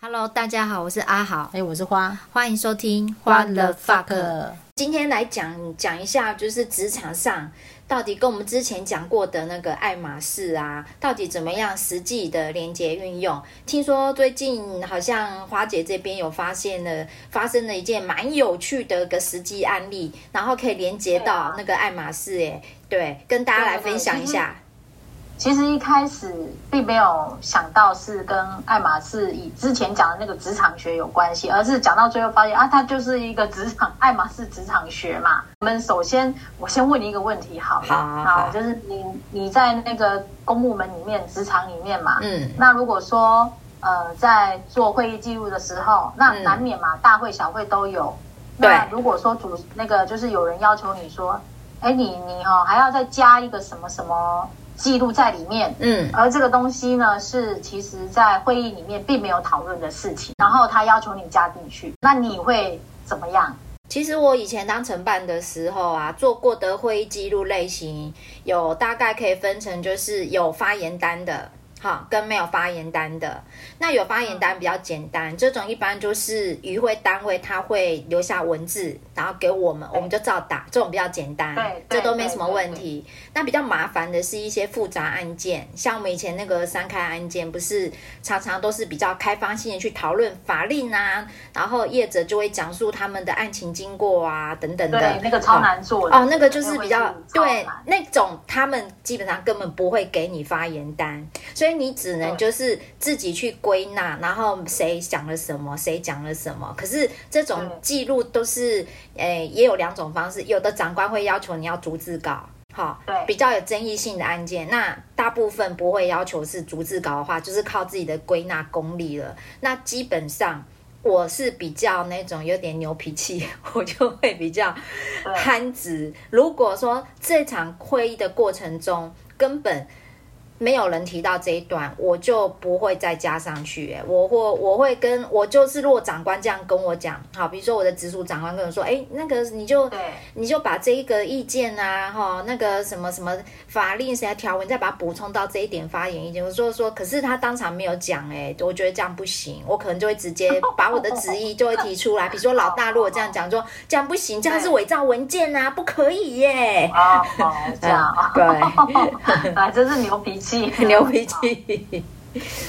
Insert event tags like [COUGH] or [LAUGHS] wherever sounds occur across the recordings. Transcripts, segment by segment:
Hello，大家好，我是阿好，哎，我是花，欢迎收听花了 fuck。今天来讲讲一下，就是职场上到底跟我们之前讲过的那个爱马仕啊，到底怎么样实际的连接运用？听说最近好像花姐这边有发现了，发生了一件蛮有趣的个实际案例，然后可以连接到那个爱马仕，哎，对，跟大家来分享一下。其实一开始并没有想到是跟爱马仕以之前讲的那个职场学有关系，而是讲到最后发现啊，它就是一个职场爱马仕职场学嘛。我们首先，我先问你一个问题好了，好，就是你你在那个公部门里面职场里面嘛，嗯，那如果说呃在做会议记录的时候，那难免嘛，大会小会都有。对，那如果说主那个就是有人要求你说，哎，你你哈、哦、还要再加一个什么什么。记录在里面，嗯，而这个东西呢，是其实在会议里面并没有讨论的事情，然后他要求你加进去，那你会怎么样？其实我以前当承办的时候啊，做过的会议记录类型有大概可以分成，就是有发言单的。好，跟没有发言单的，那有发言单比较简单，这种一般就是与会单位他会留下文字，然后给我们，我们就照打，这种比较简单，对，这都没什么问题。那比较麻烦的是一些复杂案件，像我们以前那个三开案件，不是常常都是比较开放性的去讨论法令啊，然后业者就会讲述他们的案情经过啊等等的，对，那个超难做的哦，那个就是比较对那种他们基本上根本不会给你发言单，所以。你只能就是自己去归纳，然后谁讲了什么，谁讲了什么。可是这种记录都是，诶，也有两种方式。有的长官会要求你要逐字稿，好，对，比较有争议性的案件，那大部分不会要求是逐字稿的话，就是靠自己的归纳功力了。那基本上我是比较那种有点牛脾气，[LAUGHS] 我就会比较憨直。如果说这场会议的过程中根本没有人提到这一段，我就不会再加上去。我会我会跟我就是，如果长官这样跟我讲，好，比如说我的直属长官跟我说，哎，那个你就你就把这一个意见啊，哈，那个什么什么法令谁条文，再把它补充到这一点发言意见。我说说，可是他当场没有讲，哎，我觉得这样不行，我可能就会直接 [LAUGHS] 把我的旨意就会提出来。比如说老大如果这样讲，说这样不行，这样是伪造文件啊，不可以耶。啊，这样 [LAUGHS] 对，啊，真是牛脾气。牛脾气，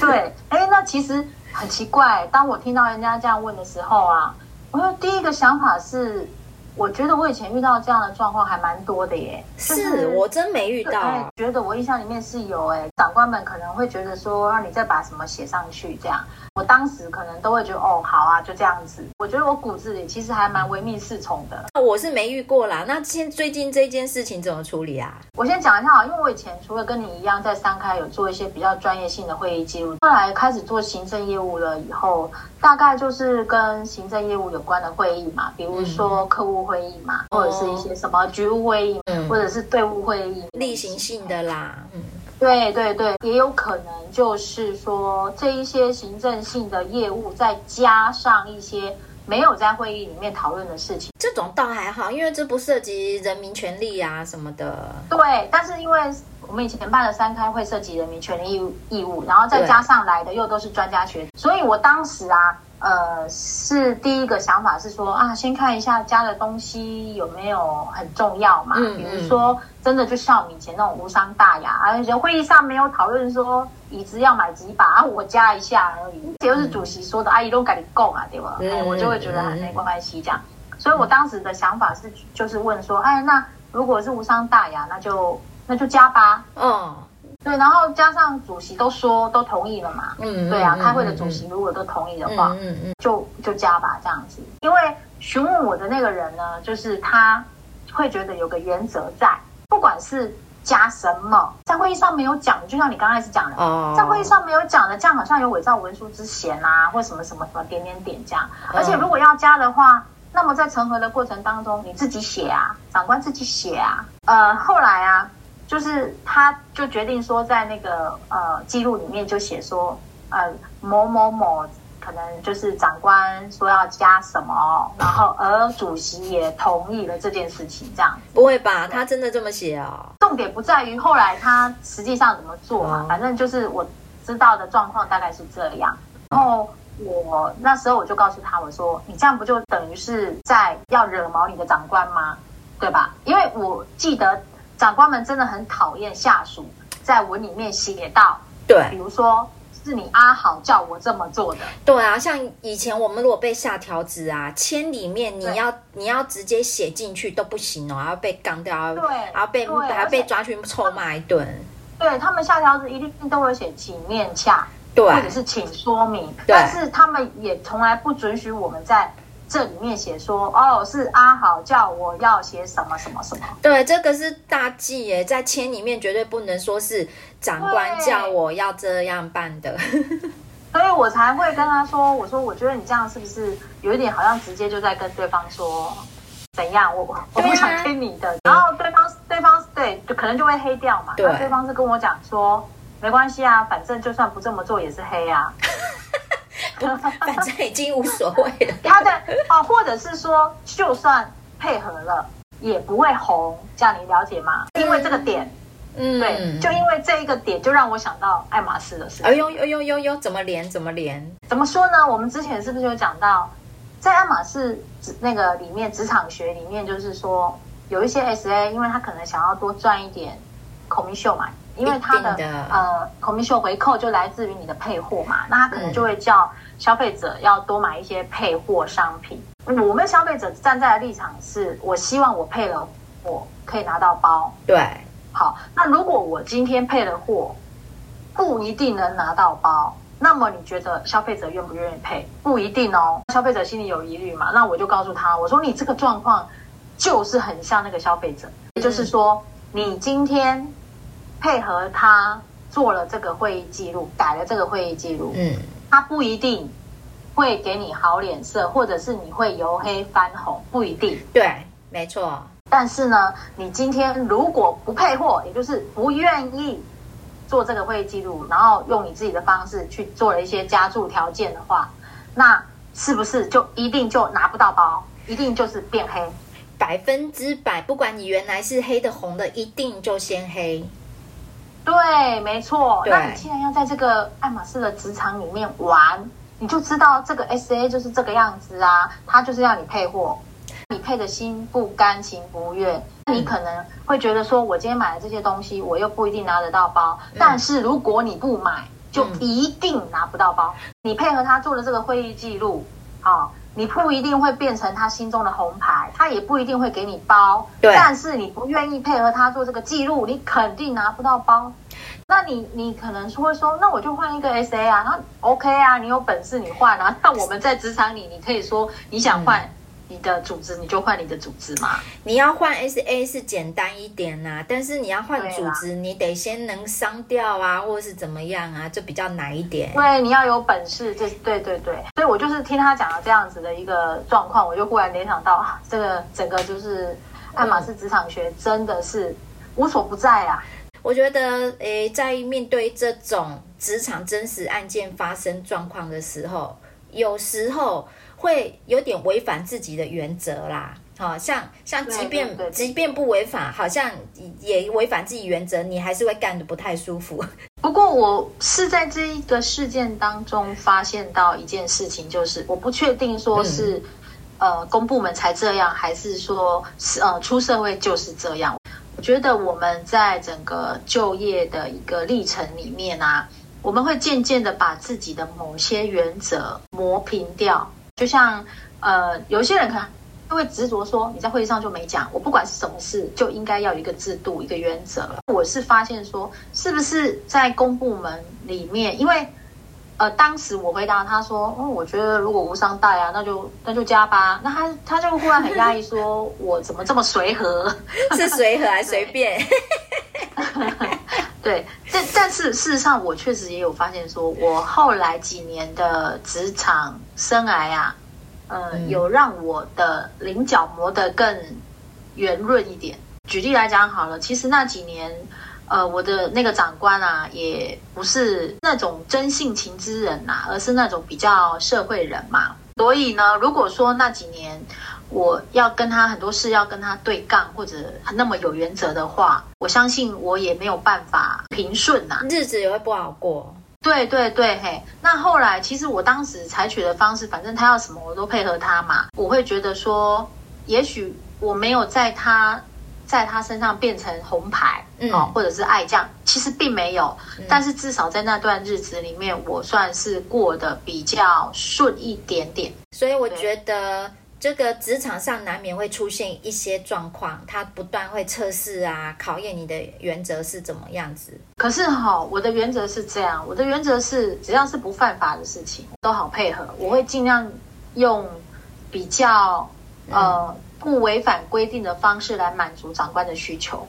对，哎，那其实很奇怪。当我听到人家这样问的时候啊，我的第一个想法是，我觉得我以前遇到这样的状况还蛮多的耶。是、我真没遇到，觉得我印象里面是有哎，长官们可能会觉得说，让你再把什么写上去这样。我当时可能都会觉得哦，好啊，就这样子。我觉得我骨子里其实还蛮唯命是从的。我是没遇过啦。那现最近这件事情怎么处理啊？我先讲一下啊，因为我以前除了跟你一样在三开有做一些比较专业性的会议记录，后来开始做行政业务了以后，大概就是跟行政业务有关的会议嘛，比如说客户会议嘛，嗯、或者是一些什么局务会议，嗯、或者是队务会议，例行性的啦。嗯。对对对，也有可能就是说这一些行政性的业务，再加上一些没有在会议里面讨论的事情，这种倒还好，因为这不涉及人民权利啊什么的。对，但是因为我们以前办的三开会涉及人民权利义务，义务，然后再加上来的又都是专家学，所以我当时啊。呃，是第一个想法是说啊，先看一下加的东西有没有很重要嘛？嗯，比如说真的就像我们以前那种无伤大雅，而且会议上没有讨论说椅子要买几把啊，我加一下而已，这又是主席说的，阿姨都赶紧够嘛，对吧？嗯，我就会觉得很没关系这样。所以我当时的想法是，就是问说，哎，那如果是无伤大雅，那就那就加吧。嗯。对，然后加上主席都说都同意了嘛，嗯，对啊，开会的主席如果都同意的话，嗯嗯，就就加吧这样子。因为询问我的那个人呢，就是他会觉得有个原则在，不管是加什么，在会议上没有讲的，就像你刚开始讲的，哦，在会议上没有讲的，这样好像有伪造文书之嫌啊，或什么什么什么点点点这样。而且如果要加的话，那么在成核的过程当中，你自己写啊，长官自己写啊，呃，后来啊。就是他，就决定说，在那个呃记录里面就写说，呃某某某可能就是长官说要加什么，然后而主席也同意了这件事情，这样。不会吧？他真的这么写哦？重点不在于后来他实际上怎么做嘛，反正就是我知道的状况大概是这样。然后我那时候我就告诉他，我说你这样不就等于是在要惹毛你的长官吗？对吧？因为我记得长官们真的很讨厌下属在文里面写到，对，比如说是你阿好叫我这么做的。对啊，像以前我们如果被下条子啊，签里面你要你要直接写进去都不行哦，还要被干掉，对，还要被还要被抓去臭骂一顿。对，他们下条子一定都会写请面洽。对，或者是请说明，但是他们也从来不准许我们在这里面写说，哦，是阿好叫我要写什么什么什么。对，这个是大忌耶，在签里面绝对不能说是长官叫我要这样办的。[LAUGHS] 所以我才会跟他说，我说我觉得你这样是不是有一点好像直接就在跟对方说怎样？我我不想听你的，啊、然后对方对方对就可能就会黑掉嘛。对，对方是跟我讲说。没关系啊，反正就算不这么做也是黑啊，[LAUGHS] 反正已经无所谓了。他的哦，或者是说，就算配合了也不会红，这样你了解吗？嗯、因为这个点，嗯，对，就因为这一个点，就让我想到爱马仕的事情。哎呦呦呦呦呦，怎么连？怎么连？怎么说呢？我们之前是不是有讲到，在爱马仕那个里面，职场学里面，就是说有一些 SA，因为他可能想要多赚一点 commission 嘛。因为它的，的呃，commission 回扣就来自于你的配货嘛，那他可能就会叫消费者要多买一些配货商品。嗯，我们消费者站在的立场是，我希望我配了货可以拿到包。对，好，那如果我今天配了货，不一定能拿到包，那么你觉得消费者愿不愿意配？不一定哦，消费者心里有疑虑嘛，那我就告诉他，我说你这个状况就是很像那个消费者，也就是说，你今天。配合他做了这个会议记录，改了这个会议记录，嗯，他不一定会给你好脸色，或者是你会由黑翻红，不一定。对，没错。但是呢，你今天如果不配货，也就是不愿意做这个会议记录，然后用你自己的方式去做了一些加注条件的话，那是不是就一定就拿不到包？一定就是变黑？百分之百，不管你原来是黑的红的，一定就先黑。对，没错。那你既然要在这个爱马仕的职场里面玩，你就知道这个 SA 就是这个样子啊，他就是要你配货，你配的心不甘情不愿。你可能会觉得说，我今天买了这些东西，我又不一定拿得到包。但是如果你不买，就一定拿不到包。你配合他做了这个会议记录，好。你不一定会变成他心中的红牌，他也不一定会给你包。对，但是你不愿意配合他做这个记录，你肯定拿不到包。那你你可能会说，那我就换一个 SA 啊，那 OK 啊，你有本事你换啊。那我们在职场里，你可以说你想换。嗯你的组织，你就换你的组织嘛。你要换 SA 是简单一点呐、啊，但是你要换组织，你得先能商掉啊，或者是怎么样啊，就比较难一点。对，你要有本事，这对对对。所以我就是听他讲了这样子的一个状况，我就忽然联想到，啊、这个整个就是爱马仕职场学真的是无所不在啊。我觉得，诶，在面对这种职场真实案件发生状况的时候，有时候。会有点违反自己的原则啦，好像像即便即便不违法，好像也违反自己原则，你还是会干的不太舒服。[LAUGHS] 不过我是在这一个事件当中发现到一件事情，就是我不确定说是、嗯、呃公部门才这样，还是说是呃出社会就是这样。我觉得我们在整个就业的一个历程里面啊，我们会渐渐的把自己的某些原则磨平掉。就像呃，有些人可能会执着说，你在会议上就没讲，我不管是什么事，就应该要有一个制度、一个原则。我是发现说，是不是在公部门里面，因为呃，当时我回答他说，哦，我觉得如果无伤大雅，那就那就加吧。那他他就忽然很压抑，说 [LAUGHS] 我怎么这么随和？[LAUGHS] 是随和还是随便？对，但但是事实上，我确实也有发现说，说我后来几年的职场生涯啊，呃，嗯、有让我的棱角磨得更圆润一点。举例来讲好了，其实那几年，呃，我的那个长官啊，也不是那种真性情之人呐、啊，而是那种比较社会人嘛。所以呢，如果说那几年，我要跟他很多事要跟他对杠，或者那么有原则的话，我相信我也没有办法平顺呐、啊，日子也会不好过。对对对，嘿，那后来其实我当时采取的方式，反正他要什么我都配合他嘛。我会觉得说，也许我没有在他在他身上变成红牌，嗯，哦，或者是爱将，其实并没有。嗯，但是至少在那段日子里面，我算是过得比较顺一点点。所以我觉得。这个职场上难免会出现一些状况，它不断会测试啊，考验你的原则是怎么样子。可是哈、我的原则是这样，我的原则是只要是不犯法的事情都好配合，我会尽量用比较呃不违反规定的方式来满足长官的需求。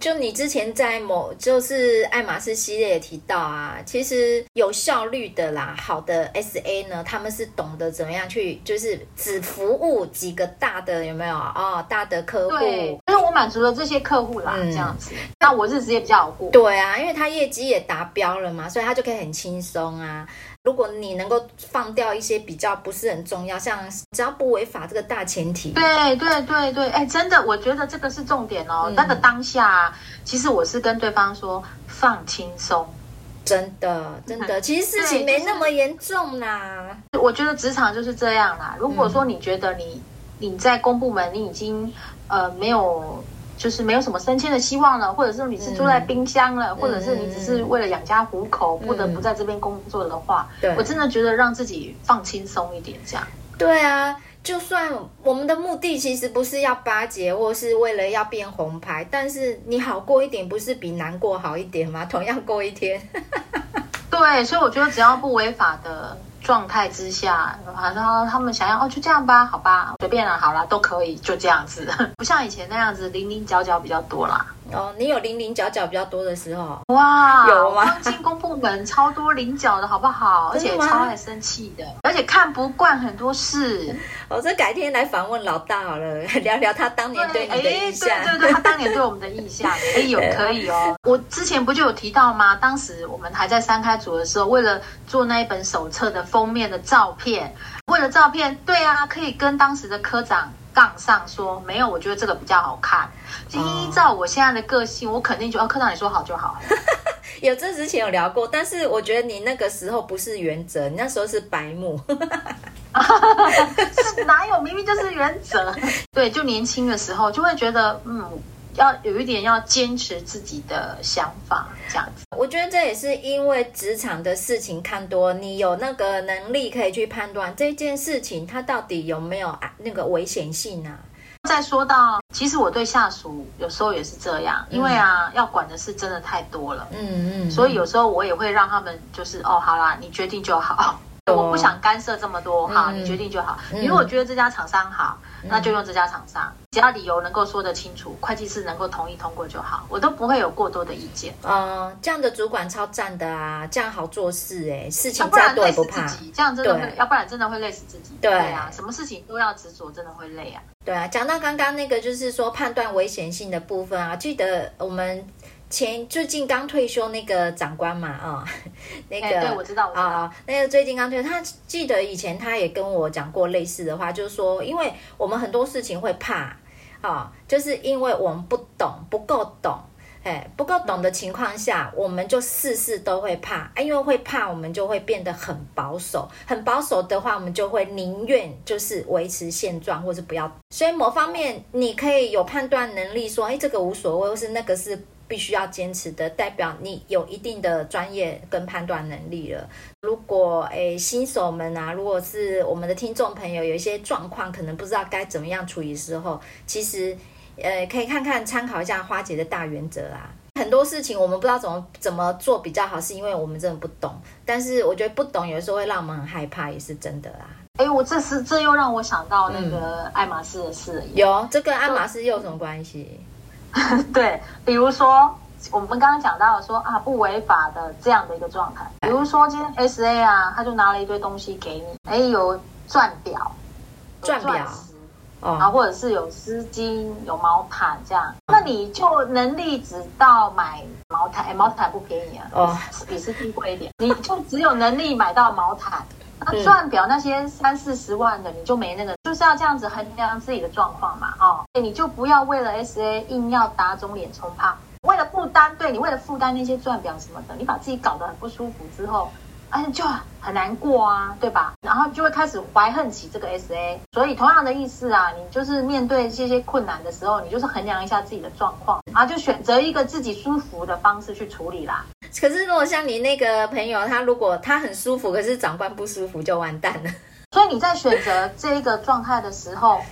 就你之前在某就是爱马仕系列也提到啊，其实有效率的啦，好的 SA 呢，他们是懂得怎么样去，就是只服务几个大的有没有？哦，大的客户，满足了这些客户啦，嗯、这样子，那我日子也比较好过。对啊，因为他业绩也达标了嘛，所以他就可以很轻松啊。如果你能够放掉一些比较不是很重要，像只要不违法这个大前提，对对对对，哎，真的，我觉得这个是重点哦。嗯、那个当下，其实我是跟对方说放轻松，真的真的，其实事情没那么严重啦。就是、我觉得职场就是这样啦。如果说你觉得你、嗯、你在公部门你已经呃没有。就是没有什么升迁的希望了，或者是你是住在冰箱了，嗯、或者是你只是为了养家糊口，嗯、不得不在这边工作的话，我真的觉得让自己放轻松一点，这样。对啊，就算我们的目的其实不是要巴结，或是为了要变红牌，但是你好过一点，不是比难过好一点吗？同样过一天。[LAUGHS] 对，所以我觉得只要不违法的。状态之下，然后他们想要哦，就这样吧，好吧，随便了，好啦，都可以，就这样子，[LAUGHS] 不像以前那样子零零角角比较多啦。哦，你有零零角角比较多的时候？哇，有吗？刚进公部门超多零角的好不好？[LAUGHS] 而且超爱生气的，而且看不惯很多事。我 [LAUGHS] 这改天来访问老大好了，聊聊他当年对你的印象。对对对，他当年对我们的印象，可以有可以哦。我之前不就有提到吗？当时我们还在三开组的时候，为了做那一本手册的封面的照片，为了照片，对啊，可以跟当时的科长。杠上说没有，我觉得这个比较好看。依照我现在的个性，我肯定就哦科长你说好就好。[LAUGHS] 有这之前有聊过，但是我觉得你那个时候不是原则，你那时候是白目。[LAUGHS] 是哪有？明明就是原则。对，就年轻的时候就会觉得嗯。要有一点要坚持自己的想法，这样子。我觉得这也是因为职场的事情看多，你有那个能力可以去判断这件事情它到底有没有那个危险性啊。再说到，其实我对下属有时候也是这样，因为啊，要管的事真的太多了。嗯嗯，嗯，所以有时候我也会让他们就是哦，好啦，你决定就好。[LAUGHS] 我不想干涉这么多哈，你决定就好。你如果觉得这家厂商好，那就用这家厂商，只要理由能够说得清楚，会计师能够同意通过就好，我都不会有过多的意见。嗯，这样的主管超赞的啊，这样好做事哎，事情再多也不怕。这样真的会，要不然真的会累死自己。对啊，什么事情都要执着，真的会累啊。对啊，讲到刚刚那个就是说判断危险性的部分啊，记得我们。前最近刚退休那个长官嘛，啊、哦，[LAUGHS] 那个、欸、对，我知道，我知道，哦、那个最近刚退休，他记得以前他也跟我讲过类似的话，就是说，因为我们很多事情会怕，啊、哦，就是因为我们不懂，不够懂，哎，不够懂的情况下，我们就事事都会怕，因为会怕，我们就会变得很保守，很保守的话，我们就会宁愿就是维持现状，或是不要。所以某方面你可以有判断能力，说，哎，这个无所谓，或是那个是。必须要坚持的，代表你有一定的专业跟判断能力了。如果诶新手们啊，如果是我们的听众朋友有一些状况，可能不知道该怎么样处理的时候，其实呃可以看看参考一下花姐的大原则啊。很多事情我们不知道怎么怎么做比较好，是因为我们真的不懂。但是我觉得不懂有时候会让我们很害怕，也是真的啦。哎，我这是这又让我想到那个爱马仕的事。嗯、有这跟爱马仕又有什么关系？[LAUGHS] 对，比如说我们刚刚讲到说啊，不违法的这样的一个状态。比如说今天 SA 啊，他就拿了一堆东西给你，哎，有钻表、钻石，哦，啊，或者是有丝巾、有毛毯这样，那你就能力只到买毛毯，哎，毛毯不便宜啊，哦，比丝巾贵一点，你就只有能力买到毛毯。那钻表那些三四十万的，你就没那个，就是要这样子衡量自己的状况嘛，哦，你就不要为了 SA 硬要打肿脸充胖。为了不担，对你为了负担那些赚表什么的，你把自己搞得很不舒服之后。哎，就很难过啊，对吧？然后就会开始怀恨起这个 SA。所以同样的意思啊，你就是面对这些困难的时候，你就是衡量一下自己的状况，然后就选择一个自己舒服的方式去处理啦。可是如果像你那个朋友，他如果他很舒服，可是长官不舒服，就完蛋了。所以你在选择这个状态的时候。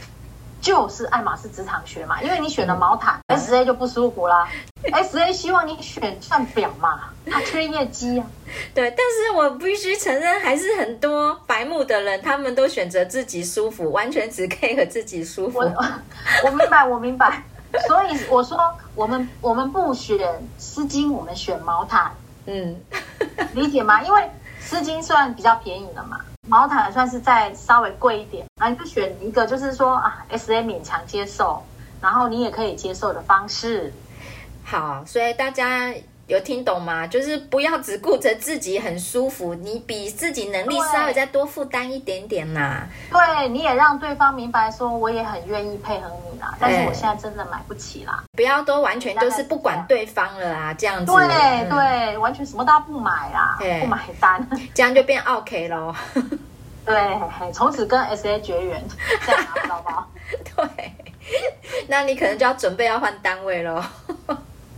就是爱马仕职场学嘛，因为你选了毛毯、嗯、，S A 就不舒服啦。S A 希望你选算表嘛，他缺业绩啊。[LAUGHS] 对，但是我必须承认，还是很多白目的人，他们都选择自己舒服，完全只配合自己舒服。我，我明白，我明白。所以我说，我们我们不选丝巾，我们选毛毯。嗯，理解吗？因为丝巾算比较便宜了嘛。毛毯算是再稍微贵一点，啊，你就选一个，就是说啊，SA 勉强接受，然后你也可以接受的方式。好，所以大家有听懂吗？就是不要只顾着自己很舒服，你比自己能力稍微再多负担一点点啦。对，你也让对方明白说，我也很愿意配合你啦，但是我现在真的买不起啦。不要都完全就是不管对方了啊，这样子。对、嗯、对，完全什么都不买啦，不买单，这样就变 OK 咯。[LAUGHS] 对，从此跟 SA 绝缘，这样知道吧？[LAUGHS] 对，那你可能就要准备要换单位咯。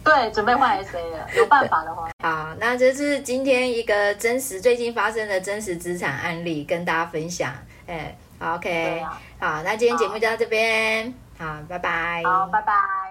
对，准备换 SA 了，有办法的话。好，那这是今天一个真实最近发生的真实资产案例，跟大家分享。哎，好，OK，啊，好，那今天节目就到这边，好，拜拜。好，拜拜。